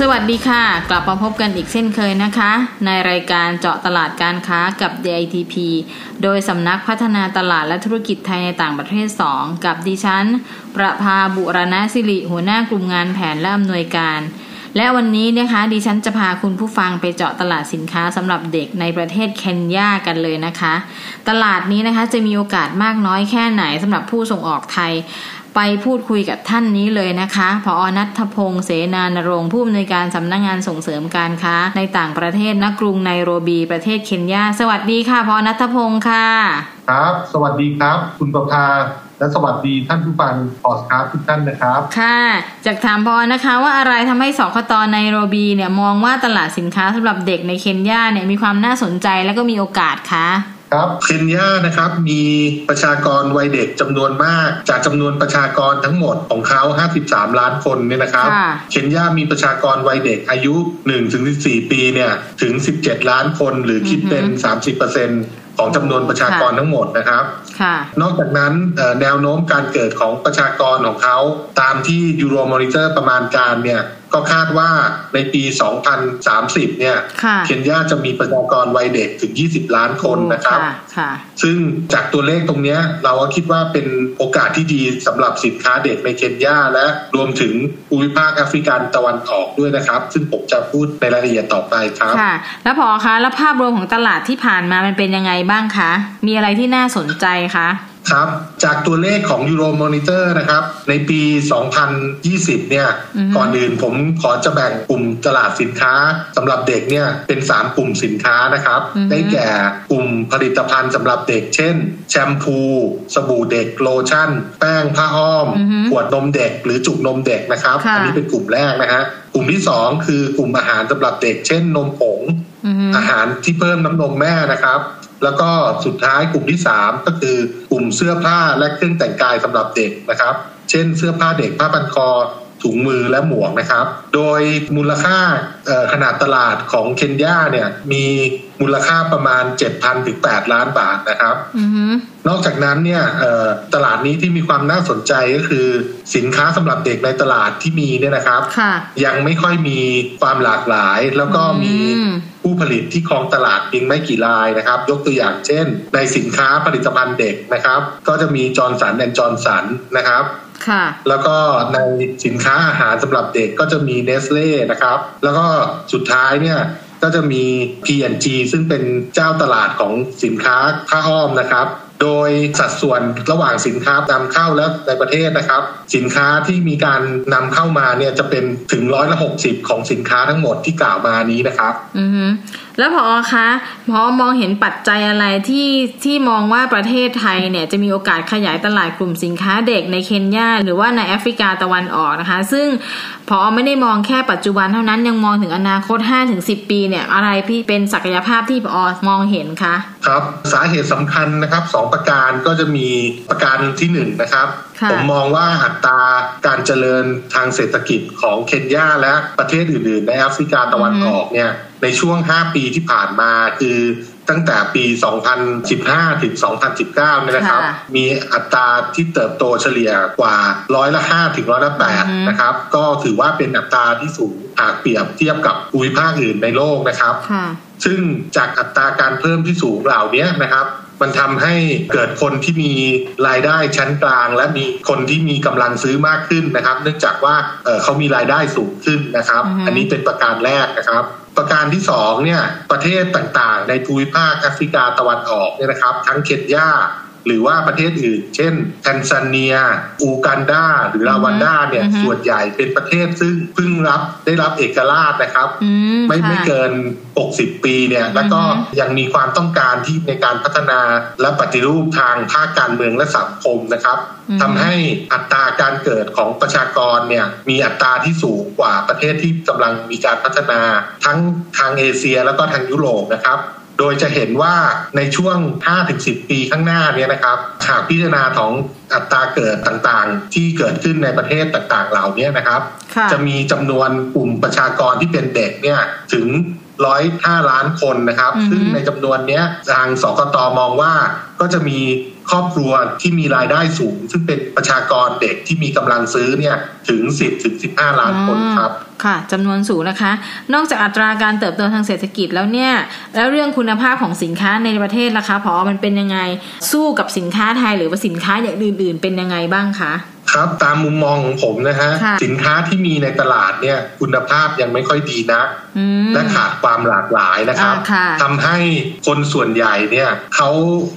สวัสดีค่ะ กลับมาพบกันอีกเช่นเคยนะคะ ในรายการเจาะตลาดการค้ากับ DITP โดยสำนักพัฒนาตลาดและธุรกิจไทยในต่างประเทศ 2 กับดิฉัน ประภาบุรณสิริ หัวหน้ากลุ่มงานแผนและอำนวยการ และวันนี้นะคะดิฉันจะพาคุณผู้ฟังไปเจาะตลาดสินค้าสำหรับเด็กในประเทศเคนยากันเลยนะคะ ตลาดนี้นะคะจะมีโอกาสมากน้อยแค่ไหนสำหรับผู้ส่งออกไทย ไปพูดคุยกับท่านนี้เลยนะคะพอนัทพงศ์เสนานรงค์ผู้อำนวยการสำนักงงานส่งเสริมการค้า ในต่างประเทศณกรุงไนโรบีประเทศเคนยา สวัสดีค่ะพอนัทพงศ์ค่ะ ครับ สวัสดีครับ คุณประภาและสวัสดีท่านผู้ฟังพอดคาสต์ทุกท่านนะครับ ค่ะจากถามพอนะคะว่าอะไรทำให้สคตไนโรบีเนี่ยมองว่าตลาดสินค้าสำหรับเด็กในเคนยาเนี่ยมีความน่าสนใจและก็มีโอกาสคะ ครับเคนยานะครับมีประชากรวัยเด็กจำนวนมาก จากจำนวนประชากรทั้งหมดของเขา 53 ล้านคนเนี่ยนะครับค่ะเคนยามีประชากรวัยเด็กอายุ 1-14 ปีเนี่ยถึง 17 ล้านคนหรือคิดเป็น 30%ของจำนวนประชากรทั้งหมดนะครับค่ะนอกจากนั้นเอ่อแนวโน้มการเกิดของประชากรของเขา ตามที่ Euromonitor ประมาณการเนี่ยก็คาดว่าในปี 2030 เนี่ยค่ะเคนยาจะมีประชากรวัยเด็กถึง 20 ล้านคนนะครับค่ะค่ะซึ่งจากตัวเลขตรงเนี้ยเราก็คิดว่าเป็นโอกาสที่ดีสำหรับสินค้าเด็กในเคนยาและรวมถึงภูมิภาคแอฟริกันตะวันออกด้วยนะครับ ซึ่งผมจะพูดในรายละเอียดต่อไปครับ ค่ะ แล้วพอคะ แล้วภาพรวมของตลาดที่ผ่านมามันเป็นยังไงบ้างคะ มีอะไรที่น่าสนใจคะ ครับจากตัวเลขของ Euro Monitor นะครับ ในปี 2020 เนี่ยอือฮึก่อนอื่นผมขอจะแบ่งกลุ่มตลาดสินค้าสำหรับเด็กเนี่ยเป็น 3 กลุ่มสินค้านะครับ ได้แก่กลุ่มผลิตภัณฑ์สำหรับเด็ก เช่น แชมพู สบู่เด็กโลชั่น แป้งผ้าอ้อมอือฮึขวดนมเด็ก หรือจุกนมเด็กนะครับค่ะอันี้เป็นกลุ่มแรกนะฮะกลุ่มที่ 2 คือกลุ่มอาหารสำหรับเด็ก เช่น นมผงอือฮึอาหารที่เพิ่มน้ำนมแม่นะครับ แล้วก็สุดท้ายกลุ่มที่ 3 ก็คือกลุ่มเสื้อผ้าและเครื่องแต่งกายสำหรับเด็กนะครับ เช่น เสื้อผ้าเด็กผ้าพันคอถุงมือและหมวกนะครับ โดยมูลค่าเอ่อขนาดตลาดของเคนยาเนี่ยมีมูลค่าประมาณ 7,000ถึง8ล้านบาทนะครับอือฮึนอกจากนั้นเนี่ยเอ่อตลาดนี้ที่มีความน่าสนใจก็คือสินค้าสำหรับเด็กในตลาดที่มีเนี่ยนะครับค่ะยังไม่ค่อยมีความหลากหลายแล้วก็มีอืม ผู้ผลิตที่ครองตลาดเพียงไม่กี่รายนะครับ ยกตัวอย่างเช่น ในสินค้าผลิตภัณฑ์เด็กนะครับ ก็จะมี Johnson and Johnson นะครับค่ะแล้วก็ในสินค้าอาหารสำหรับเด็กก็จะมีเนสเล่นะครับ แล้วก็สุดท้ายเนี่ยก็จะมี P&G ซึ่งเป็นเจ้าตลาดของสินค้าผ้าอ้อมนะครับ โดยสัดส่วนระหว่างสินค้านำเข้าและในประเทศนะครับ สินค้าที่มีการนำเข้ามาเนี่ยจะเป็นถึงร้อยละหกสิบของสินค้าทั้งหมดที่กล่าวมานี้นะครับ อือฮึแล้วพอคะพอมองเห็นปัจจัยอะไรที่ที่มองว่าประเทศไทยเนี่ยจะมีโอกาสขยายตลาดกลุ่มสินค้าเด็กในเคนยาหรือว่าในแอฟริกาตะวันออกนะคะ ซึ่งพอไม่ได้มองแค่ปัจจุบันเท่านั้นยังมองถึงอนาคต 5-10 ปีเนี่ยอะไรที่เป็นศักยภาพที่พอมองเห็นคะครับสาเหตุสำคัญนะครับสองประการก็จะมีประการที่หนึ่งนะครับค่ะผมมองว่าอัตราการเจริญทางเศรษฐกิจของเคนยาและประเทศอื่น ๆ ในแอฟริกาตะวันออกเนี่ยในช่วง 5 ปีที่ผ่านมาคือตั้งแต่ปี 2015 ถึง 2019 เนี่ยนะครับค่ะมีอัตราที่เติบโตเฉลี่ยกว่าร้อยละ 5 ถึงร้อยละอือฮึ8นะครับ ก็ถือว่าเป็นอัตราที่สูงหากเปรียบเทียบกับภูมิภาคอื่นในโลกนะครับค่ะซึ่งจากอัตราการเพิ่มที่สูงเหล่านี้นะครับ มันทำให้เกิดคนที่มีรายได้ชั้นกลาง และมีคนที่มีกำลังซื้อมากขึ้นนะครับ เนื่องจากว่าเอ่อเขามีรายได้สูงขึ้นนะครับอือฮึอันนี้เป็นประการแรกนะครับประการที่สองเนี่ยประเทศต่างๆ ในภูมิภาคแอฟริกาตะวันออกเนี่ยนะครับ ทั้งเคนยา หรือว่าประเทศอื่น เช่นแทนซาเนีย อูกันดา หรือราวันดาเนี่ยอือฮึส่วนใหญ่เป็นประเทศซึ่งเพิ่งรับได้รับเอกราชนะครับอืมไม่ค่ะไม่เกิน 60 ปีเนี่ยแล้วก็อือฮึยังมีความต้องการที่ในการพัฒนาและปฏิรูปทางภาคการเมืองและสังคมนะครับอือฮึทำให้อัตราการเกิดของประชากรเนี่ยมีอัตราที่สูงกว่าประเทศที่กำลังมีการพัฒนาทั้งทางเอเชียแล้วก็ทางยุโรปนะครับ โดยจะเห็นว่าในช่วง 5-10 ปีข้างหน้าเนี่ยนะครับหากพิจารณาของอัตราเกิดต่างๆ ที่เกิดขึ้นในประเทศต่างๆ เหล่านี้นะครับค่ะจะมีจำนวนกลุ่มประชากรที่เป็นเด็กเนี่ยถึง ร้อยห้าล้านคนนะครับอือฮึซึ่งในจำนวนเนี้ยทางสกตมองว่าก็จะมีครอบครัวที่มีรายได้สูง ซึ่งเป็นประชากรเด็กที่มีกำลังซื้อเนี่ยถึง 10ถึง15 ล้านคนครับ ค่ะจำนวนสูงนะคะ นอกจากอัตราการเติบโตทางเศรษฐกิจแล้วเนี่ย แล้วเรื่องคุณภาพของสินค้าในประเทศล่ะคะพอมันเป็นยังไงสู้กับสินค้าไทยหรือว่าสินค้าอย่างอื่น ๆ เป็นยังไงบ้างคะ ครับตามมุมมองของผมนะฮะค่ะสินค้าที่มีในตลาดเนี่ยคุณภาพยังไม่ค่อยดีนะอืมและขาดความหลากหลายนะครับอ่าค่ะทำให้คนส่วนใหญ่เนี่ยเขา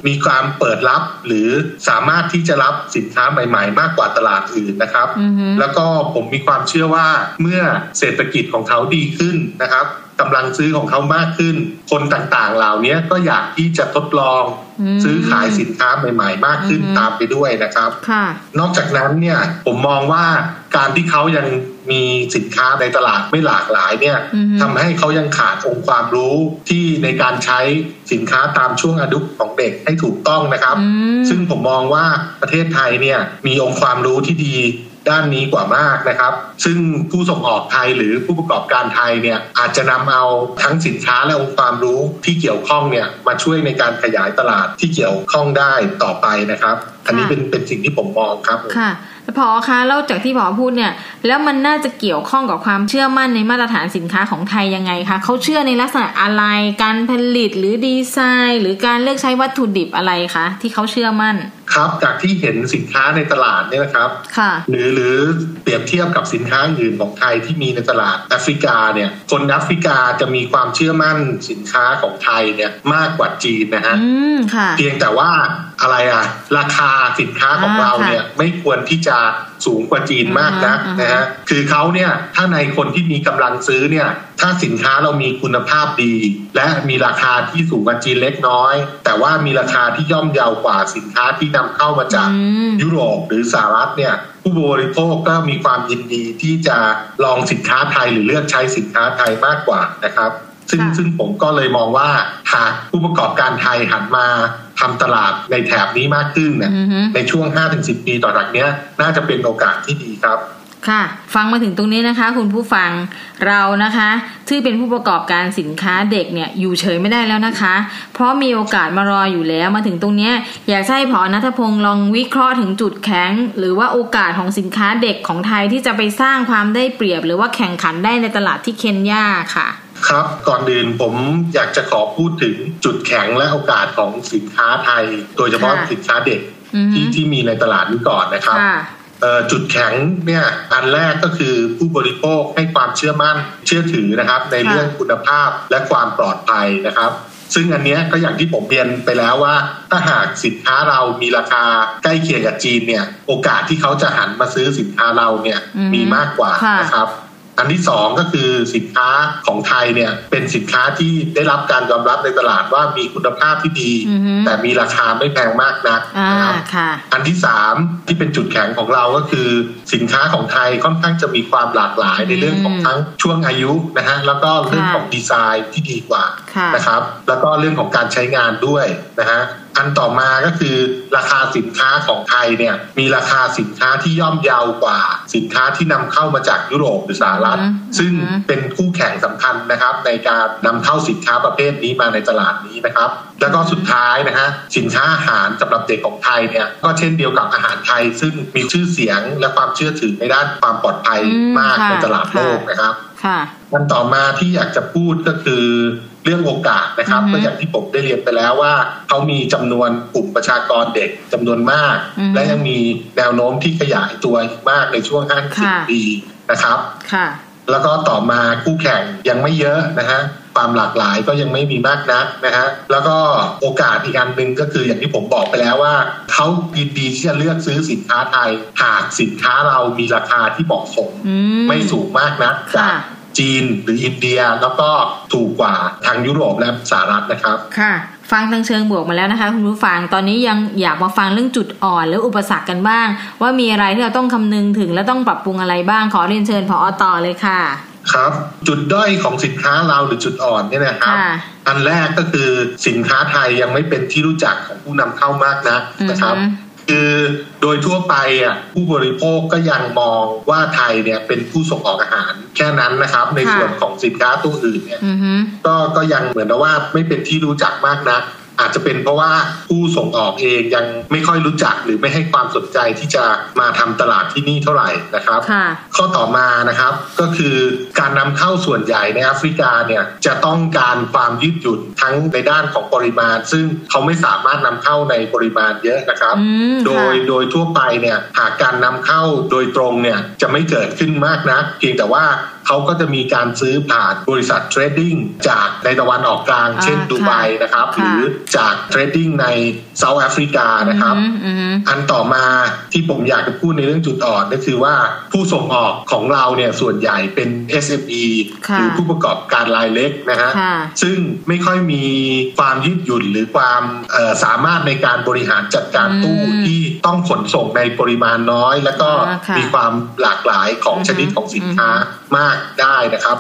มีความเปิดรับหรือสามารถที่จะรับสินค้าใหม่ ๆ มากกว่าตลาดอื่นนะครับอือฮึแล้วก็ผมมีความเชื่อว่าเมื่อเศรษฐกิจของเขาดีขึ้นนะครับ กำลังซื้อของเขามากขึ้น คนต่างๆ เหล่านี้ก็อยากที่จะทดลองมซื้อขายสินค้าใหม่ ๆ มากขึ้นอือฮึตามไปด้วยนะครับค่ะนอกจากนั้นเนี่ยผมมองว่าการที่เขายังมีสินค้าในตลาดไม่หลากหลายเนี่ยอือฮึทำให้เขายังขาดองค์ความรู้ที่ในการใช้สินค้าตามช่วงอายุของเด็กให้ถูกต้องนะครับอืมซึ่งผมมองว่าประเทศไทยเนี่ยมีองค์ความรู้ที่ดี ด้านนี้กว่ามากนะครับ ซึ่งผู้ส่งออกไทยหรือผู้ประกอบการไทยเนี่ยอาจจะนำเอาทั้งสินค้าและองค์ความรู้ที่เกี่ยวข้องเนี่ยมาช่วยในการขยายตลาดที่เกี่ยวข้องได้ต่อไปนะครับ อันนี้ค่ะเป็นเป็นสิ่งที่ผมมองครับผมค่ะแล้วพอคะเล่าจากที่พอพูดเนี่ยแล้วมันน่าจะเกี่ยวข้องกับความเชื่อมั่นในมาตรฐานสินค้าของไทยยังไงคะเขาเชื่อในลักษณะอะไรการผลิตหรือดีไซน์ หรือการเลือกใช้วัตถุดิบอะไรคะที่เขาเชื่อมั่น ครับจากที่เห็นสินค้าในตลาดเนี่ยนะครับค่ะหรือหรือเปรียบเทียบกับสินค้าอื่นของไทยที่มีในตลาดแอฟริกาเนี่ยคนแอฟริกาจะมีความเชื่อมั่นสินค้าของไทยเนี่ยมากกว่าจีนนะฮะอืมค่ะเพียงแต่ว่าอะไรอะราคาสินค้าของอ่าเราเนี่ยไม่ควรที่จะสูงกว่าจีนมากนักอือฮึนะฮะคือเขาเนี่ยถ้าในคนที่มีกำลังซื้อเนี่ย ถ้าสินค้าเรามีคุณภาพดี และมีราคาที่สูงกว่าจีนเล็กน้อย แต่ว่ามีราคาที่ย่อมเยาวกว่าสินค้าที่นำเข้ามาจากอืมยุโรปหรือสหรัฐเนี่ยผู้บริโภคก็มีความยินดีที่จะลองสินค้าไทยหรือเลือกใช้สินค้าไทยมากกว่านะครับซึ่งค่ะซึ่งผมก็เลยมองว่าหากผู้ประกอบการไทยหันมาทำตลาดในแถบนี้มากขึ้นเนี่ยอือฮึในช่วง 5-10 ปีต่อจากเนี้ยน่าจะเป็นโอกาสที่ดีครับ ค่ะ ฟังมาถึงตรงนี้นะคะ คุณผู้ฟังเรานะคะที่เป็นผู้ประกอบการสินค้าเด็กเนี่ยอยู่เฉยไม่ได้แล้วนะคะ เพราะมีโอกาสมารออยู่แล้วมาถึงตรงเนี้ยอยากจะให้พอนัทพงศ์ลองวิเคราะห์ถึงจุดแข็ง หรือว่าโอกาสของสินค้าเด็กของไทยที่จะไปสร้างความได้เปรียบ หรือว่าแข่งขันได้ในตลาดที่เคนยาค่ะครับก่อนอื่นผมอยากจะขอพูดถึงจุดแข็งและโอกาสของสินค้าไทย โดยเฉพาะค่ะสินค้าเด็กอือฮึที่ที่มีในตลาดนี้ก่อนนะครับค่ะเอ่อ จุดแข็งเนี่ยอันแรกก็คือผู้บริโภคให้ความเชื่อมั่นเชื่อถือนะครับ ในค่ะเรื่องคุณภาพและความปลอดภัยนะครับ ซึ่งอันเนี้ยก็อย่างที่ผมเรียนไปแล้วว่า ถ้าหากสินค้าเรามีราคาใกล้เคียงกับจีนเนี่ย โอกาสที่เขาจะหันมาซื้อสินค้าเราเนี่ยอืมมีมากกว่าค่ะนะครับ อันที่สองก็คือสินค้าของไทยเนี่ยเป็นสินค้าที่ได้รับการยอมรับในตลาดว่ามีคุณภาพที่ดีอือฮึแต่มีราคาไม่แพงมากนักอ่านะครับค่ะอันที่สามที่เป็นจุดแข็งของเราก็คือ สินค้าของไทยค่อนข้างจะมีความหลากหลายในเรื่องของทั้งช่วงอายุนะฮะแล้วก็เรื่องของดีไซน์ที่ดีกว่าค่ะนะครับ แล้วก็เรื่องของการใช้งานด้วยนะฮะ อันต่อมาก็คือราคาสินค้าของไทยเนี่ยมีราคาสินค้าที่ย่อมเยาวกว่า สินค้าที่นำเข้ามาจากยุโรปหรือสหรัฐอืมซึ่งอืมเป็นคู่แข่งสำคัญนะครับ ในการนำเข้าสินค้าประเภทนี้มาในตลาดนี้นะครับ แล้วก็สุดท้ายนะฮะสินค้าอาหารสำหรับเด็กของไทยเนี่ยก็เช่นเดียวกับอาหารไทย ซึ่งมีชื่อเสียงและความเชื่อถือในด้านความปลอดภัยอืมมากค่ะในตลาดโลกค่ะนะครับค่ะอันต่อมาที่อยากจะพูดก็คือเรื่องโอกาสนะครับอือฮึก็อย่างที่ผมได้เรียนไปแล้วว่าเขามีจำนวนกลุ่มประชากรเด็กจำนวนมากอือฮึและยังมีแนวโน้มที่ขยายตัวอีกมากในช่วงค่ะ50 ปีนะครับค่ะแล้วก็ต่อมาคู่แข่งยังไม่เยอะนะฮะความหลากหลายก็ยังไม่มีมากนักนะฮะแล้วก็โอกาสอีกอันหนึ่งก็คืออย่างที่ผมบอกไปแล้วว่าเขายินดีที่จะเลือกซื้อสินค้าไทย หากสินค้าเรามีราคาที่เหมาะสมอืมไม่สูงมากนักจากค่ะ จีนหรืออินเดีย แล้วก็ถูกกว่าทางยุโรปและสหรัฐนะครับ ค่ะ ฟังทางเชิงบวกมาแล้วนะคะคุณผู้ฟังตอนนี้ยังอยากมาฟังเรื่องจุดอ่อนหรืออุปสรรคกันบ้าง ว่ามีอะไรที่เราต้องคำนึงถึงและต้องปรับปรุงอะไรบ้างขอเรียนเชิญพอต่อเลยค่ะครับจุดด้อยของสินค้าเราหรือจุดอ่อนเนี่ยนะครับค่ะอันแรกก็คือสินค้าไทยยังไม่เป็นที่รู้จักของผู้นำเข้ามากนักนะครับอือฮึ คือโดยทั่วไปอะผู้บริโภคก็ยังมองว่าไทยเนี่ยเป็นผู้ส่งออกอาหารแค่นั้นนะครับ ในค่ะส่วนของสินค้าตัวอื่นเนี่ยอือฮึก็ก็ยังเหมือนกับว่าไม่เป็นที่รู้จักมากนัก อาจจะเป็นเพราะว่าผู้ส่งออกเองยังไม่ค่อยรู้จักหรือไม่ให้ความสนใจที่จะมาทำตลาดที่นี่เท่าไหร่นะครับค่ะข้อต่อมานะครับก็คือการนำเข้าส่วนใหญ่ในแอฟริกาเนี่ยจะต้องการความยืดหยุ่นทั้งในด้านของปริมาณ ซึ่งเขาไม่สามารถนำเข้าในปริมาณเยอะนะครับอืมโดยค่ะโดยทั่วไปเนี่ยหากการนำเข้าโดยตรงเนี่ยจะไม่เกิดขึ้นมากนะเพียงแต่ว่า เขาก็จะมีการซื้อผ่านบริษัท trading จากในตะวันออกกลางอ่าเช่นดูไบค่ะนะครับค่ะหรือจาก trading ในเซาท์แอฟริกานะครับอือฮึอือฮึอันต่อมาที่ผมอยากจะพูดในเรื่องจุดอ่อนก็คือว่าผู้ส่งออกของเราเนี่ยส่วนใหญ่เป็น SME ค่ะหรือผู้ประกอบการรายเล็กนะฮะค่ะซึ่งไม่ค่อยมีความยืดหยุ่นหรือความเอ่อสามารถในการบริหารจัดการตู้อืมที่ต้องขนส่งในปริมาณน้อย แล้วก็อ่าค่ะมีความหลากหลายของอือฮึชนิดของสินค้า มากได้นะครับ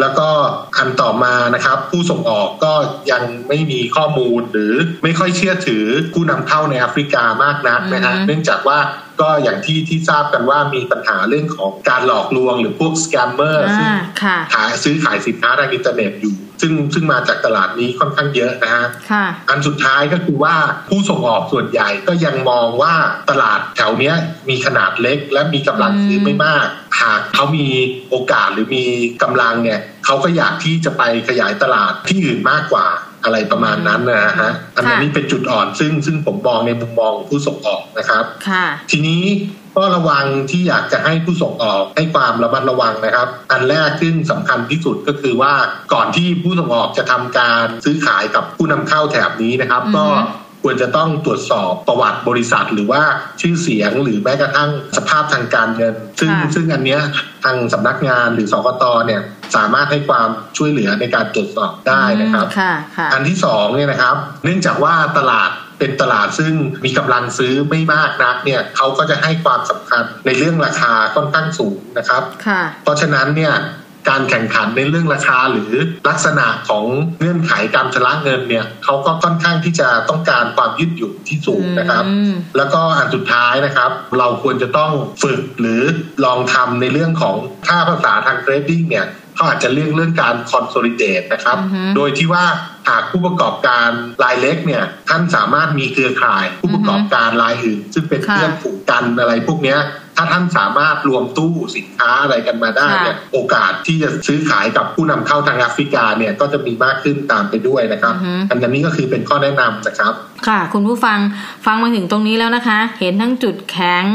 แล้วก็คันต่อมานะครับ ผู้ส่งออกก็ยังไม่มีข้อมูลหรือไม่ค่อยเชื่อถือผู้นำเข้าในแอฟริกามากนักนะฮะเนื่องจากว่า ก็อย่างที่ที่ทราบกันว่ามีปัญหาเรื่องของการหลอกลวงหรือพวกสแกมเมอร์ซึ่งอ่าค่ะขายซื้อขายสินค้าทางอินเทอร์เน็ตอยู่ ซึ่งซึ่งมาจากตลาดนี้ค่อนข้างเยอะนะฮะค่ะอันสุดท้ายก็คือว่าผู้ส่งออกส่วนใหญ่ก็ยังมองว่าตลาดแถวเนี้ยมีขนาดเล็ก และมีกำลังซื้อไม่มาก หากเขามีโอกาสหรือมีกำลังเนี่ยเขาก็อยากที่จะไปขยายตลาดที่อื่นมากกว่า อะไรประมาณนั้นนะฮะอันนี้เป็นจุดอ่อนซึ่งซึ่งผมมองในมุมมองของผู้ส่งออกนะครับค่ะทีนี้ก็ระวังที่อยากจะให้ผู้ส่งออกให้ความระมัดระวังนะครับ อันแรกซึ่งสำคัญที่สุดก็คือว่าก่อนที่ผู้ส่งออกจะทำการซื้อขายกับผู้นำเข้าแถบนี้นะครับอือฮึก็ ควรจะต้องตรวจสอบประวัติบริษัท หรือว่าชื่อเสียงหรือแม้กระทั่งสภาพทางการเงิน ซึ่งซึ่งอันเนี้ยทางสำนักงานหรือสกตเนี่ยสามารถให้ความช่วยเหลือในการตรวจสอบได้นะครับอืมค่ะค่ะอันที่สองเนี่ยนะครับ เนื่องจากว่าตลาดเป็นตลาดซึ่งมีกำลังซื้อไม่มากนักเนี่ยเขาก็จะให้ความสำคัญในเรื่องราคาค่อนข้างสูงนะครับค่ะเพราะฉะนั้นเนี่ย การแข่งขันในเรื่องราคาหรือลักษณะของเงื่อนไขการชำระเงินเนี่ยเขาก็ค่อนข้างที่จะต้องการความยืดหยุ่นที่สูงนะครับอืมแล้วก็อันสุดท้ายนะครับ เราควรจะต้องฝึกหรือลองทำในเรื่องของค่าภาษาทาง trading เนี่ยเขาอาจจะเรื่องเรื่องการ consolidate นะครับอือฮึโดยที่ว่าหากผู้ประกอบการรายเล็กเนี่ยท่านสามารถมีเครือข่าย ผู้ประกอบการรายอื่น ซึ่งเป็นค่ะเพื่อนฝูงกันอะไรพวกเนี้ย ถ้าท่านสามารถรวมตู้สินค้าอะไรกันมาได้เนี่ยโอกาสที่จะซื้อขายกับผู้นำเข้าทางแอฟริกาเนี่ยก็จะมีมากขึ้นตามไปด้วยนะครับอือฮึอันนี้ก็คือเป็นข้อแนะนำนะครับ ค่ะคุณผู้ฟังฟังมาถึงตรงนี้แล้วนะคะ เห็นทั้งจุดแข็ง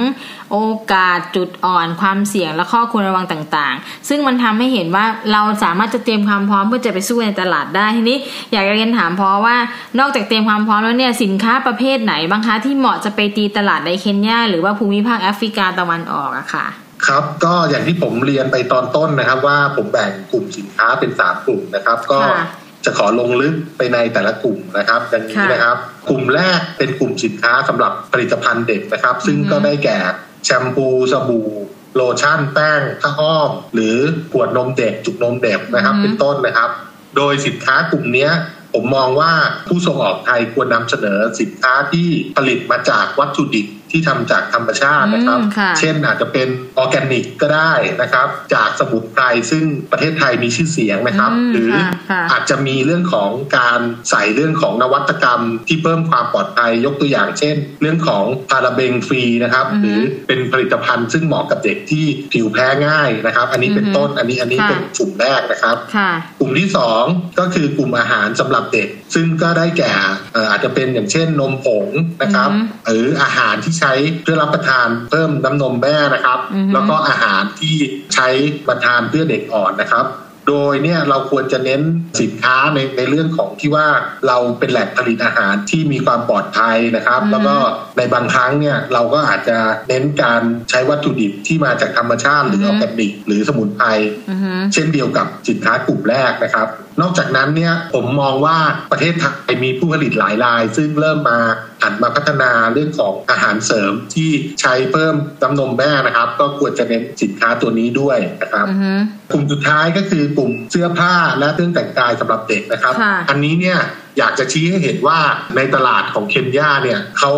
โอกาสจุดอ่อนความเสี่ยงและข้อควรระวังต่างๆ ซึ่งมันทำให้เห็นว่าเราสามารถจะเตรียมความพร้อมเพื่อจะไปสู้ในตลาดได้ทีนี้ อยากจะเรียนถามพอว่า นอกจากเตรียมความพร้อมแล้วเนี่ยสินค้าประเภทไหนบ้างคะที่เหมาะจะไปตีตลาดในเคนยาหรือว่าภูมิภาคแอฟริกาตะวันออกอะค่ะครับก็อย่างที่ผมเรียนไปตอนต้นนะครับ ว่าผมแบ่งกลุ่มสินค้าเป็นสามกลุ่มนะครับ ก็ค่ะ จะขอลงลึกไปในแต่ละกลุ่มนะครับดังนี้ค่ะนะครับ กลุ่มแรกเป็นกลุ่มสินค้าสำหรับผลิตภัณฑ์เด็กนะครับ ซึ่งอือฮึก็ได้แก่แชมพูสบู่โลชั่นแป้งผ้าอ้อม หรือขวดนมเด็กจุกนมเด็กนะครับ เป็นต้นนะครับ โดยสินค้ากลุ่มเนี้ยผมมองว่าผู้ส่งออกไทยควรนำเสนอสินค้าที่ผลิตมาจากวัตถุดิบ ที่ทำจากธรรมชาตินะครับอืมค่ะเช่นอาจจะเป็นออร์แกนิกก็ได้นะครับ จากสมุนไพรซึ่งประเทศไทยมีชื่อเสียงนะครับอืมหรือค่ะค่ะอาจจะมีเรื่องของการใส่เรื่องของนวัตกรรมที่เพิ่มความปลอดภัยยกตัวอย่าง เช่น เรื่องของพาราเบงฟรีนะครับอือฮึหรือเป็นผลิตภัณฑ์ซึ่งเหมาะกับเด็กที่ผิวแพ้ง่ายนะครับ อันนี้เป็นอือฮึต้นอันนี้อันนี้ค่ะเป็นกลุ่มแรกนะครับค่ะก ลุ่มที่สองก็คือกลุ่มอาหารสำหรับเด็ก ซึ่งก็ได้แก่เอ่ออาจจะเป็นอย่างเช่นนมผงนะครับอือฮึหรืออาหารที่ใช้เพื่อรับประทานเพิ่มน้ำนมแม่นะครับอือฮึแล้วก็อาหารที่ใช้ประทานเพื่อเด็กอ่อนนะครับ โดยเนี่ยเราควรจะเน้นสินค้าในในเรื่องของที่ว่าเราเป็นแหล่งผลิตอาหารที่มีความปลอดภัยนะครับอือฮึแล้วก็ในบางครั้งเนี่ยเราก็อาจจะเน้นการใช้วัตถุดิบที่มาจากธรรมชาติหรือออร์แกนิกหรือสมุนไพรอือฮึเช่นเดียวกับสินค้ากลุ่มแรกนะครับ นอกจากนั้นเนี่ยผมมองว่าประเทศไทยมีผู้ผลิตหลายราย ซึ่งเริ่มมาหันมาพัฒนาเรื่องของอาหารเสริมที่ใช้เพิ่มน้ำนมแม่นะครับ ก็ควรจะเน้นสินค้าตัวนี้ด้วยนะครับอือฮึกลุ่มสุดท้ายก็คือกลุ่มเสื้อผ้าและเครื่องแต่งกายสำหรับเด็กนะครับค่ะอันนี้เนี่ย อยากจะชี้ให้เห็นว่าในตลาดของเคนยาเนี่ยเขา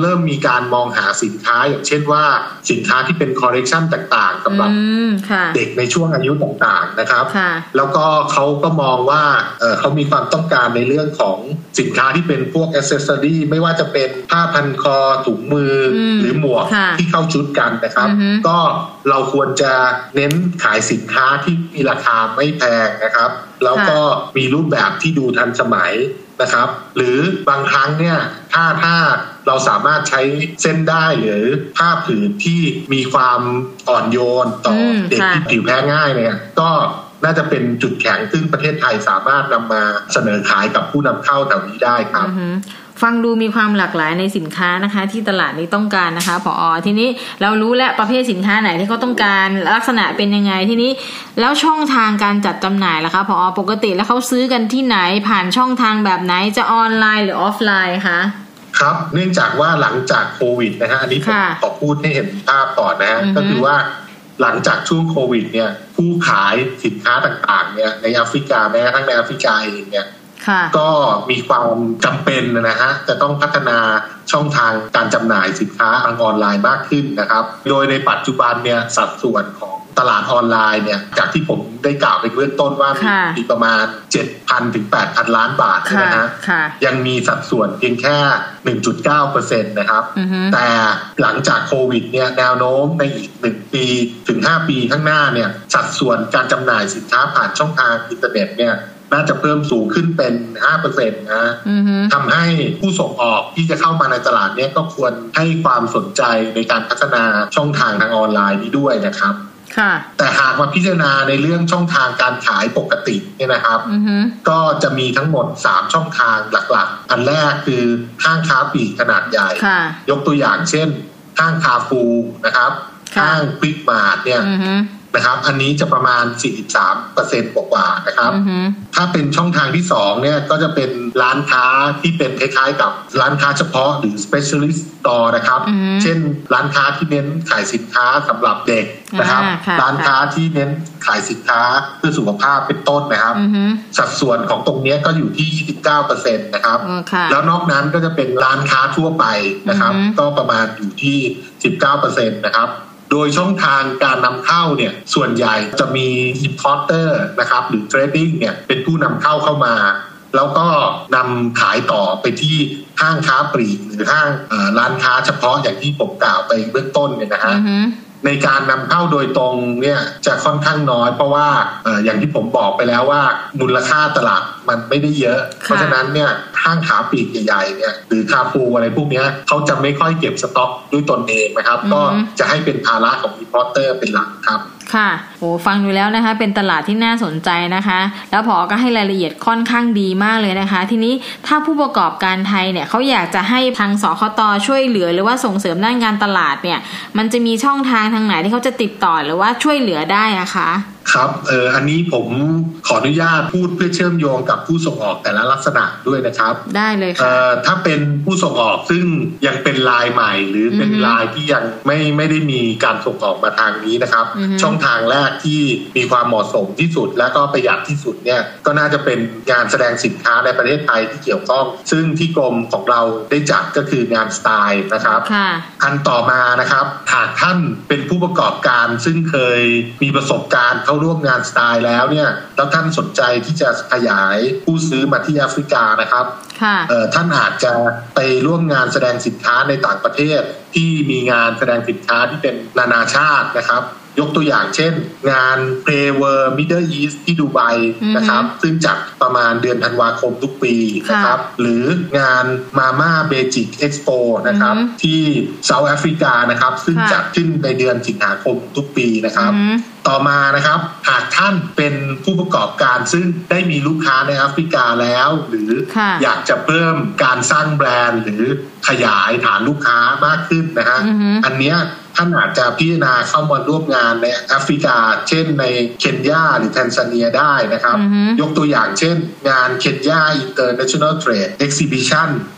เริ่มมีการมองหาสินค้าอย่างเช่นว่าสินค้าที่เป็นคอลเลกชันต่างๆสำหรับอืมค่ะเด็กในช่วงอายุต่างๆนะครับค่ะแล้วก็เขาก็มองว่าเอ่อเขามีความต้องการในเรื่องของสินค้าที่เป็นพวกอ c เซสซอรีไม่ว่าจะเป็นผ้าพันคอถุงมืออมหรือหมวกค่ะที่เข้าชุดกันนะครับอือฮึก็เราควรจะเน้นขายสินค้าที่มีราคาไม่แพงนะครับ แล้วก็มีรูปแบบที่ดูทันสมัยนะครับ หรือบางครั้งเนี่ยถ้าถ้าเราสามารถใช้เส้นได้หรือผ้าผืนที่มีความอ่อนโยนต่ออมเด็กค่ะที่ผิวแพ้ง่ายเนี่ยก็น่าจะเป็นจุดแข็งซึ่งประเทศไทยสามารถนำมาเสนอขายกับผู้นำเข้าแถวนี้ได้ครับอือฮึ ฟังดูมีความหลากหลายในสินค้านะคะ ที่ตลาดนี้ต้องการนะคะผอทีนี้เรารู้แล้วประเภทสินค้าไหนที่เขาต้องการลักษณะเป็นยังไงทีนี้ แล้วช่องทางการจัดจำหน่ายล่ะคะผอปกติแล้วเขาซื้อกันที่ไหนผ่านช่องทางแบบไหนจะออนไลน์หรือออฟไลน์คะครับ เนื่องจากว่าหลังจากโควิดนะฮะอันนี้ผมค่ะขอพูดให้เห็นภาพก่อนนะฮะอือฮึก็คือว่าหลังจากช่วงโควิดเนี่ยผู้ขายสินค้าต่างๆเนี่ยในแอฟริกาแม้กระทั่งในแอฟริกาเองเนี่ยค่ะ ก็มีความจำเป็นนะฮะจะต้องพัฒนาช่องทางการจำหน่ายสินค้าทางออนไลน์มากขึ้นนะครับ โดยในปัจจุบันเนี่ยสัดส่วนของตลาดออนไลน์เนี่ยจากที่ผมได้กล่าวไปเบื้องต้นว่ามีค่ะมีประมาณ 7,000 ถึง 8,000 ล้านบาทค่ะนะฮะค่ะยังมีสัดส่วนเพียงแค่ 1.9%นะครับอือฮึแต่หลังจากโควิดเนี่ยแนวโน้มในอีก 1 ปีถึง 5 ปีข้างหน้าเนี่ยสัดส่วนการจำหน่ายสินค้าผ่านช่องทางอินเทอร์เน็ตเนี่ย น่าจะเพิ่มสูงขึ้นเป็น 5%นะอือฮึทำให้ผู้ส่งออกที่จะเข้ามาในตลาดเนี่ยก็ควรให้ความสนใจในการพัฒนาช่องทางทางออนไลน์นี้ด้วยนะครับค่ะแต่หากมาพิจารณาในเรื่องช่องทางการขายปกติเนี่ยนะครับอือฮึก็จะมีทั้งหมด 3 ช่องทางหลักๆ อันแรกคือห้างค้าปลีกขนาดใหญ่ค่ะยกตัวอย่างเช่น ห้างคาฟูนะครับค่ะห้างควิกมาร์ทเนี่ยอือฮึ นะครับ อันนี้จะประมาณ 43%กว่าๆนะครับอือฮึถ้าเป็นช่องทางที่สองเนี่ยก็จะเป็นร้านค้าที่เป็นคล้ายๆ กับร้านค้าเฉพาะหรือ specialist store นะครับอือฮึเช่น ร้านค้าที่เน้นขายสินค้าสำหรับเด็กนะครับอ่าค่ะร้านค้าที่เน้นขายสินค้าเพื่อสุขภาพเป็นต้นนะครับอือฮึสัดส่วนของตรงเนี้ยก็อยู่ที่ 29%นะครับเออค่ะแล้วนอกนั้นก็จะเป็นร้านค้าทั่วไปนะครับอือฮึก็ประมาณอยู่ที่ 19%นะครับ โดยช่องทางการนำเข้าเนี่ยส่วนใหญ่จะมี importer นะครับหรือ trading เนี่ยเป็นผู้นำเข้าเข้ามา แล้วก็นำขายต่อไปที่ห้างค้าปลีกหรือห้างร้านค้าเฉพาะอย่างที่ผมกล่าวไปเบื้องต้นเนี่ยนะฮะอือฮึ ในการนำเข้าโดยตรงเนี่ยจะค่อนข้างน้อย เพราะว่าเอ่ออย่างที่ผมบอกไปแล้วว่ามูลค่าตลาดมันไม่ได้เยอะ เพราะฉะนั้นเนี่ยห้างค้าปลีกใหญ่ๆเนี่ยหรือคาฟูอะไรพวกเนี้ยเขาจะไม่ค่อยเก็บสต็อกด้วยตนเองนะครับอือฮึก็จะให้เป็นภาระของ importer เป็นหลักครับ ค่ะโอ้ฟังดูแล้วนะคะ เป็นตลาดที่น่าสนใจนะคะ แล้วผอก็ให้รายละเอียดค่อนข้างดีมากเลยนะคะ ทีนี้ถ้าผู้ประกอบการไทยเนี่ยเขาอยากจะให้ทางสคตช่วยเหลือ หรือว่าส่งเสริมด้านการตลาดเนี่ย มันจะมีช่องทางทางไหนที่เขาจะติดต่อหรือว่าช่วยเหลือได้อะคะ ครับเอออันนี้ผมขออนุญาตพูดเพื่อเชื่อมโยงกับผู้ส่งออกแต่ละลักษณะด้วยนะครับ ได้เลยเอ่ค่ะอถ้าเป็นผู้ส่งออกซึ่งยังเป็นลายใหม่ หรือเป็นอือฮึลายที่ยังไม่ไม่ได้มีการส่งออกมาทางนี้นะครับอือฮึช่องทางแรกที่มีความเหมาะสมที่สุด และก็ประหยัดที่สุดเนี่ยก็น่าจะเป็นงานแสดงสินค้าในประเทศไทยที่เกี่ยวข้อง ซึ่งที่กรมของเราได้จัดก็คืองานสไตล์นะครับค่ะอันต่อมานะครับหากท่านเป็นผู้ประกอบการซึ่งเคยมีประสบการณ์เข้าร่วมงานสไตล์แล้วเนี่ยแล้วท่านสนใจที่จะขยายผู้ซื้อมาที่แอฟริกานะครับค่ะเอ่อท่านอาจจะไปร่วมงานแสดงสินค้าในต่างประเทศที่มีงานแสดงสินค้าที่เป็นนานาชาตินะครับ ยกตัวอย่างเช่น งาน p r a w o r Middle East ที่ดูไบนะครับ ซึ่งจัดประมาณเดือนธันวาคมทุกปีนะครับ หรืองาน Mama Magic Expo นะครับอือฮึที่เซาท์แอฟริกานะครับ ซึ่งค่ะจัดขึ้นในเดือนสิงหาคมทุกปีนะครับอือฮึต่อมานะครับหากท่านเป็นผู้ประกอบการซึ่งได้มีลูกค้าในแอฟริกาแล้ว หรือค่ะอยากจะเพิ่มการสร้างแบรนด์ หรือขยายฐานลูกค้ามากขึ้นนะฮะอือฮึอันเนี้ย ท่านอาจจะพิจารณาเข้ามาร่วมงานในแอฟริกา เช่นในเคนยาหรือแทนซาเนียได้นะครับอือฮึยกตัวอย่างเช่น งานเคนยา International Trade Exhibition ค่ะซึ่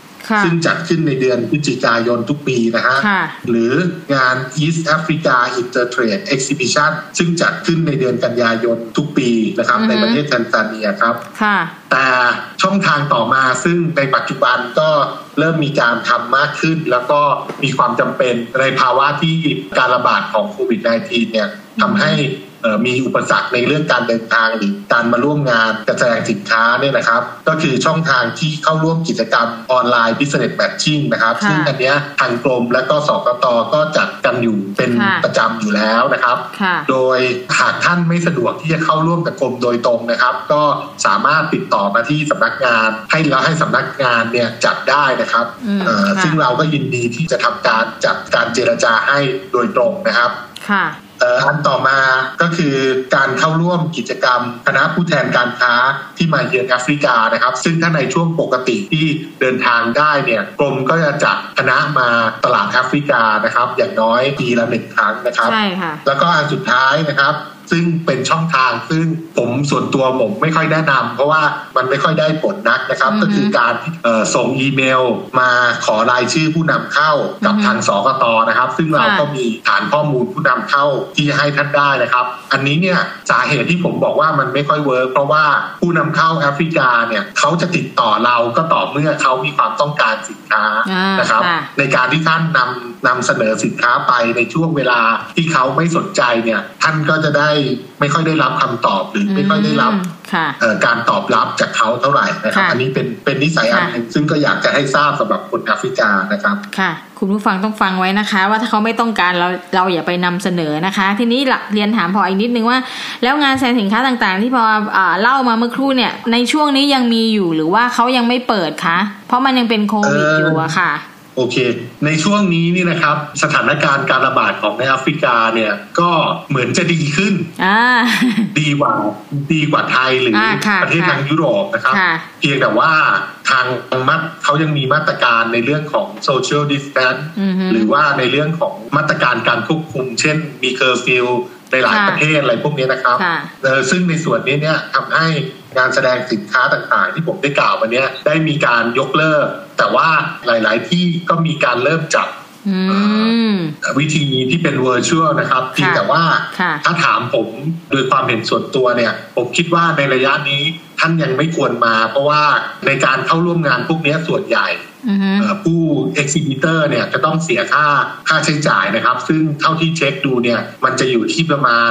งจัดขึ้นในเดือนพฤศจิกายนทุกปีนะฮะค่ะหรืองาน East Africa Intertrade Exhibition ซึ่งจัดขึ้นในเดือนกันยายนทุกปีนะครับอือฮึในประเทศแทนซาเนียครับค่ะแต่ช่องทางต่อมาซึ่งในปัจจุบันก็เริ่มมีการทำมากขึ้น แล้วก็มีความจำเป็นในภาวะที่การระบาดของโควิด -19 เนี่ยทำให้เอ่อ มีอุปสรรคในเรื่องการเดินทางหรือการมาร่วมงานการแสดงสินค้าเนี่ยนะครับ ก็คือช่องทางที่เข้าร่วมกิจกรรมออนไลน์ Business Matching นะครับค่ะซึ่งอันเนี้ยทางกรมและก็สกตก็จัดกันอยู่เป็นค่ะประจำอยู่แล้วนะครับค่ะโดยหากท่านไม่สะดวกที่จะเข้าร่วมกับกรมโดยตรงนะครับ ก็สามารถติดต่อมาที่สำนักงาน ให้แล้วให้สำนักงานเนี่ยจัดได้นะครับอืมเอ่อค่ะซึ่งเราก็ยินดีที่จะทำการจัดการเจรจาให้โดยตรงนะครับค่ะเอ่อ อันต่อมาก็คือการเข้าร่วมกิจกรรม คณะผู้แทนการค้าที่มาเยือนแอฟริกานะครับ ซึ่งถ้าในช่วงปกติที่เดินทางได้เนี่ยกรมก็จะจัดคณะมาตลาดแอฟริกานะครับ อย่างน้อยปีละหนึ่งครั้งนะครับ ใช่ค่ะ แล้วก็อันสุดท้ายนะครับ ซึ่งเป็นช่องทางซึ่งผมส่วนตัวผมไม่ค่อยแนะนำเพราะว่ามันไม่ค่อยได้ผลนักนะครับอือฮึก็คือการเอ่อส่งอีเมล มาขอรายชื่อผู้นำเข้ากับอือฮึทางสคตนะครับ ซึ่งเราค่ะก็มีฐานข้อมูลผู้นำเข้าที่จะให้ท่านได้นะครับ อันนี้เนี่ยสาเหตุที่ผมบอกว่ามันไม่ค่อย work เพราะว่าผู้นำเข้าแอฟริกาเนี่ยเขาจะติดต่อเราก็ต่อเมื่อเขามีความต้องการสินค้าอ่านะครับค่ะในการที่ท่านนำนำเสนอสินค้าไปในช่วงเวลาที่เขาไม่สนใจเนี่ยท่านก็จะได้ไม่ค่อยได้รับคำตอบหรือไม่ค่อยได้รับมค่ะเอ่อการตอบรับจากเขาเท่าไหร่นะครับค่ะอันนี้เป็นเป็นนิสัยอันหนึ่งซึ่งก็อยากจะให้ทราบสำหรับคนแอฟริกานะครับค่ะ คุณผู้ฟังต้องฟังไว้นะคะ ว่าถ้าเขาไม่ต้องการเราเราอย่าไปนำเสนอนะคะ ทีนี้หลักเรียนถามพออีกนิดนึงว่า แล้วงานแสดงสินค้าต่างๆ ที่พออ่าเล่ามาเมื่อครู่เนี่ยในช่วงนี้ยังมีอยู่หรือว่าเขายังไม่เปิดคะเพราะมันยังเป็นโควิดเอ่อออยู่อะค่ะ โอเค ในช่วงนี้นี่นะครับ สถานการณ์การระบาดของในแอฟริกาเนี่ยก็เหมือนจะดีขึ้นอ่าดีกว่าดีกว่าไทยหรืออาค่ะประเทศค่ะทางยุโรปนะครับค่ะเพียงแต่ว่าทางมัดเขายังมีมาตรการในเรื่องของ social distance อือฮึหรือว่าในเรื่องของมาตรการการควบคุม เช่นมีเคอร์ฟิวในหลายค่ะประเทศอะไรพวกนี้นะครับค่ะเออซึ่งในส่วนนี้เนี่ยทำให้งานแสดงสินค้าต่างๆ ที่ผมได้กล่าวมาเนี้ยได้มีการยกเลิก แต่ว่าหลาย ๆ ที่ก็มีการเริ่มจัดอืมวิธีที่เป็น virtual นะครับเพียงแต่ว่าค่ะถ้าถามผมโดยความเห็นส่วนตัวเนี่ย ผมคิดว่าในระยะนี้ ท่านยังไม่ควรมา เพราะว่าในการเข้าร่วมงานพวกนี้ส่วนใหญ่อือฮึเอ่อผู้ exhibitor เนี่ยจะต้องเสียค่าค่าใช้จ่ายนะครับ ซึ่งเท่าที่เช็คดูเนี่ยมันจะอยู่ที่ประมาณ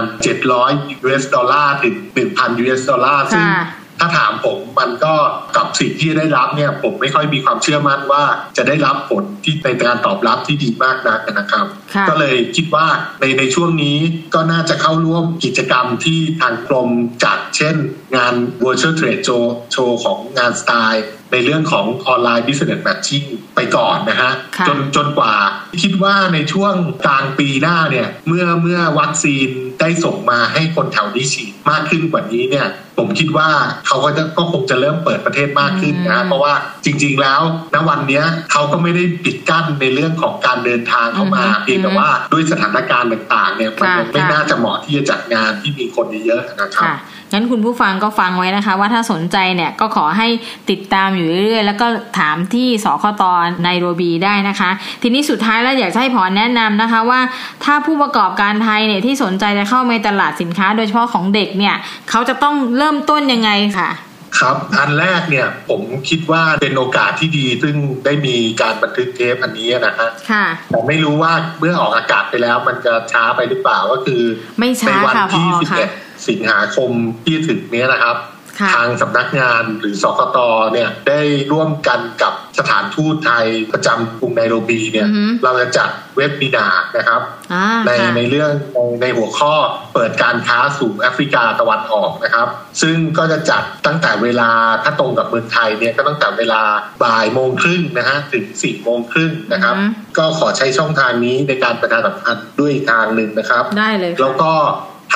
700 US ดอลลาร์ถึง1,000 US ดอลลาร์ซึ่งค่ะ ถ้าถามผมมันก็กับสิ่งที่ได้รับเนี่ยผมไม่ค่อยมีความเชื่อมั่นว่าจะได้รับผลที่ในการตอบรับที่ดีมากนักนะครับค่ะก็เลยคิดว่าในในช่วงนี้ก็น่าจะเข้าร่วมกิจกรรมที่ทางกรมจัดเช่น งาน Virtual Trade Show โชว์ของงานสไตล์ ในเรื่องของออนไลน์ Business Matching ไปก่อนนะฮะค่ะจนจนกว่าคิดว่าในช่วงกลางปีหน้าเนี่ยเมื่อเมื่อวัคซีนได้ส่งมาให้คนแถวนี้ฉีดมากขึ้นกว่านี้เนี่ยผมคิดว่าเขาก็จะก็คงจะเริ่มเปิดประเทศมากขึ้นนะอืมเพราะว่าจริง ๆ แล้วณวันเนี้ยเขาก็ไม่ได้ปิดกั้นในเรื่องของการเดินทางเข้ามาอือฮึเพียงแต่ว่าด้วยสถานการณ์ต่างๆเนี่ยมันค่ะยังไม่ค่ะน่าจะเหมาะที่จะจัดงานที่มีคนเยอะๆนะครับค่ะ งั้นคุณผู้ฟังก็ฟังไว้นะคะ ว่าถ้าสนใจเนี่ยก็ขอให้ติดตามอยู่เรื่อยๆ แล้วก็ถามที่สคตไนโรบีได้นะคะ ทีนี้สุดท้ายแล้วอยากจะให้พอแนะนำนะคะว่า ถ้าผู้ประกอบการไทยเนี่ยที่สนใจจะเข้าในตลาดสินค้า โดยเฉพาะของเด็กเนี่ยเขาจะต้องเริ่มต้นยังไงค่ะครับอันแรกเนี่ยผมคิดว่าเป็นโอกาสที่ดี ซึ่งได้มีการบันทึกเทปอันนี้นะฮะค่ะแต่ไม่รู้ว่าเมื่อออกอากาศไปแล้วมันจะช้าไปหรือเปล่าก็คือ ไม่ในช้าวัค่ะพอที่ค่ะ11 สิงหาคมที่ถึงเนี้ยนะครับค่ะทางสำนักงานหรือสกตเนี่ยได้ร่วมกันกับสถานทูตไทยประจำกรุงไนโรบีเนี่ยอือฮึเราจะจัดเว็บบินาร์นะครับอ่าในค่ะในเรื่องในในหัวข้อเปิดการค้าสู่แอฟริกาตะวันออกนะครับ ซึ่งก็จะจัดตั้งแต่เวลาถ้าตรงกับเมืองไทยเนี่ยก็ตั้งแต่เวลาบ่ายโมงครึ่งนะฮะถึงสี่โมงครึ่งนะครับอือฮึก็ขอใช้ช่องทางนี้ในการประชาสัมพันธ์ด้วยอีกทางหนึ่งนะครับ ได้เลยแล้วค่ะก็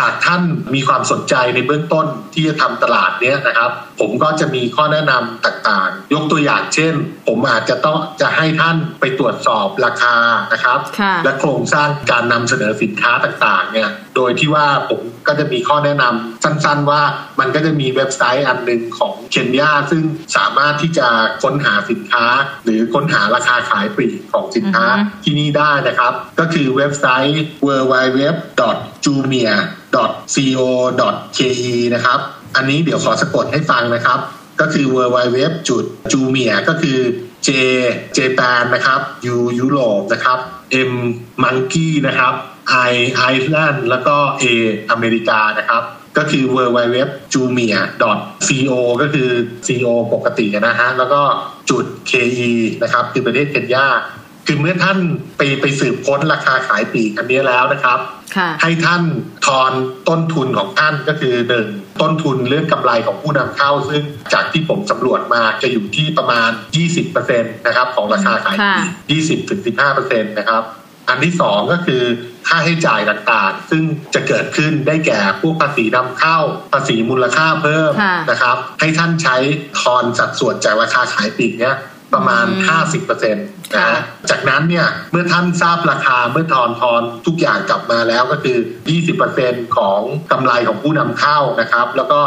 หากท่านมีความสนใจในเบื้องต้นที่จะทำตลาดเนี้ยนะครับ ผมก็จะมีข้อแนะนำต่างๆ ยกตัวอย่างเช่น ผมอาจจะต้องจะให้ท่านไปตรวจสอบราคานะครับค่ะและโครงสร้างการนำเสนอสินค้าต่างๆเนี่ย โดยที่ว่าผมก็จะมีข้อแนะนำสั้นๆว่ามันก็จะมีเว็บไซต์อันหนึ่งของเคนยาซึ่งสามารถที่จะค้นหาสินค้า หรือค้นหาราคาขายปลีกของสินค้าอือฮึที่นี่ได้นะครับ ก็คือเว็บไซต์ www.jumia.co.ke นะครับ อันนี้เดี๋ยวขอสะกดให้ฟังนะครับ ก็คือ www จุด jumia ก็คือ J Japan นะครับ U ยุโรปนะครับ M Monkey นะครับ I Iceland แล้วก็ A อเมริกานะครับ ก็คือ www jumia co ก็คือ co ปกตินะฮะ แล้วก็จุด ke นะครับ คือประเทศเคนยาคือเมื่อท่านไปไปสืบค้นราคาขายปลีกอันนี้แล้วนะครับค่ะให้ท่านทอนต้นทุนของท่านก็คือหนึ่งต้นทุนเรื่องกำไรของผู้นำเข้า ซึ่งจากที่ผมสำรวจมาจะอยู่ที่ประมาณ 20%นะครับของราคาขายปลีก20ถึง15%นะครับ อันที่สองก็คือค่าให้จ่ายต่างๆ ซึ่งจะเกิดขึ้นได้แก่พวกภาษีนำเข้า ภาษีมูลค่าเพิ่มค่ะนะครับ ให้ท่านใช้ทอนสัดส่วนจากราคาขายปลีกเนี้ยประมาณ 50%นะฮะจากนั้นเนี่ยเมื่อท่านทราบราคาเมื่อทอนทอนทุกอย่างกลับมาแล้วก็คือ 20%ของกำไรของผู้นำเข้านะครับ แล้วก็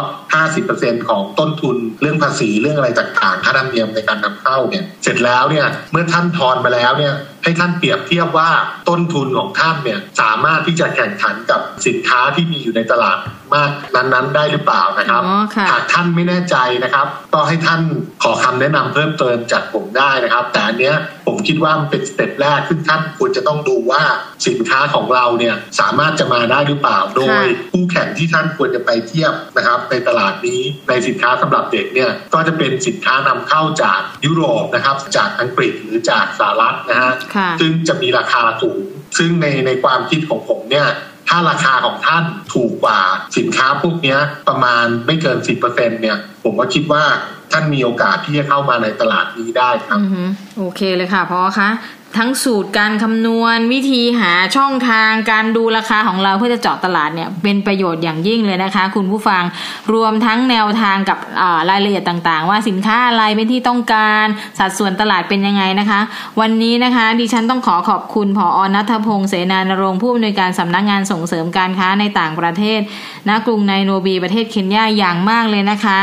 50%ของต้นทุนเรื่องภาษีเรื่องอะไรต่างๆค่าธรรมเนียมในการนำเข้าเนี่ยเสร็จแล้วเนี่ยเมื่อท่านทอนมาแล้วเนี่ยให้ท่านเปรียบเทียบว่าต้นทุนของท่านเนี่ยสามารถที่จะแข่งขันกับสินค้าที่มีอยู่ในตลาดมากนั้นๆ ได้หรือเปล่านะครับอ๋อค่ะหากท่านไม่แน่ใจนะครับก็ให้ท่านขอคำแนะนำเพิ่มเติมจากผมได้นะครับ แต่อันเนี้ยผมคิดว่ามันเป็นสเต็ปแรกซึ่งท่านควรจะต้องดูว่าสินค้าของเราเนี่ยสามารถจะมาได้หรือเปล่าโดยคู่แข่งที่ท่านควรจะไปเทียบนะครับในตลาดนี้ในสินค้าสำหรับเด็กเนี่ยก็จะเป็นสินค้านำเข้าจากยุโรปนะครับจากอังกฤษหรือจากสหรัฐนะฮะค่ะซึ่งจะมีราคาสูง ซึ่งในในความคิดของผมเนี่ยถ้าราคาของท่านถูกกว่าสินค้าพวกเนี้ยประมาณไม่เกิน 10%เนี่ย ผมก็คิดว่าท่านมีโอกาสที่จะเข้ามาในตลาดนี้ได้ครับอือฮึโอเคเลยค่ะพอคะ ทั้งสูตรการคำนวณวิธีหาช่องทางการดูราคาของเราเพื่อจะเจาะตลาดเนี่ยเป็นประโยชน์อย่างยิ่งเลยนะคะ คุณผู้ฟังรวมทั้งแนวทางกับรายละเอียดต่างๆ ว่าสินค้าอะไรเป็นที่ต้องการ สัดส่วนตลาดเป็นยังไงนะคะ วันนี้นะคะ ดิฉันต้องขอขอบคุณผออนัทพงศ์เสนานรงค์ผู้อำนวยการสำนักงานส่งเสริมการค้าในต่างประเทศณกรุงไนโรบีประเทศเคนยาอย่างมากเลยนะคะ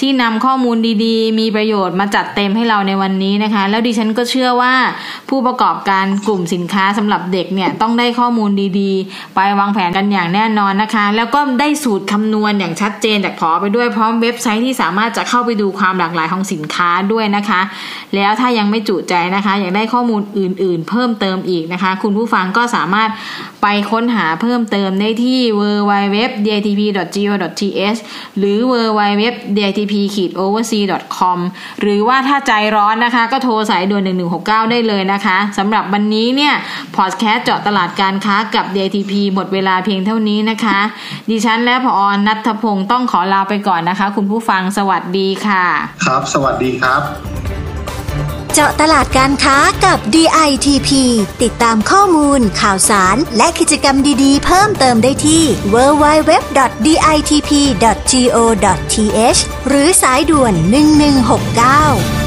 ที่นำข้อมูลดีๆ มีประโยชน์มาจัดเต็มให้เราในวันนี้นะคะ แล้วดิฉันก็เชื่อว่าผู้ประกอบการกลุ่มสินค้าสำหรับเด็กเนี่ยต้องได้ข้อมูลดีๆ ไปวางแผนกันอย่างแน่นอนนะคะ แล้วก็ได้สูตรคำนวณอย่างชัดเจนจากพอไปด้วยพร้อมเว็บไซต์ที่สามารถจะเข้าไปดูความหลากหลายของสินค้าด้วยนะคะ แล้วถ้ายังไม่จุใจนะคะ อยากได้ข้อมูลอื่น ๆ เพิ่มเติมอีกนะคะ คุณผู้ฟังก็สามารถไปค้นหาเพิ่มเติมได้ที่ www.ditp.go.th หรือ www.ditp-oversea.com หรือว่าถ้าใจร้อนนะคะ ก็โทรสายด่วน1169 ได้เลยนะคะนะคะสำหรับวันนี้เนี่ยพอดแคสต์เจาะตลาดการค้ากับ DTP หมดเวลาเพียงเท่านี้นะคะ ดิฉันและพออนัทพงศ์ต้องขอลาไปก่อนนะคะ คุณผู้ฟังสวัสดีค่ะ ครับ สวัสดีครับ เจาะตลาดการค้ากับ DITP ติดตามข้อมูล ข่าวสาร และกิจกรรมดีๆ เพิ่มเติมได้ที่ www.ditp.go.th หรือสายด่วน 1169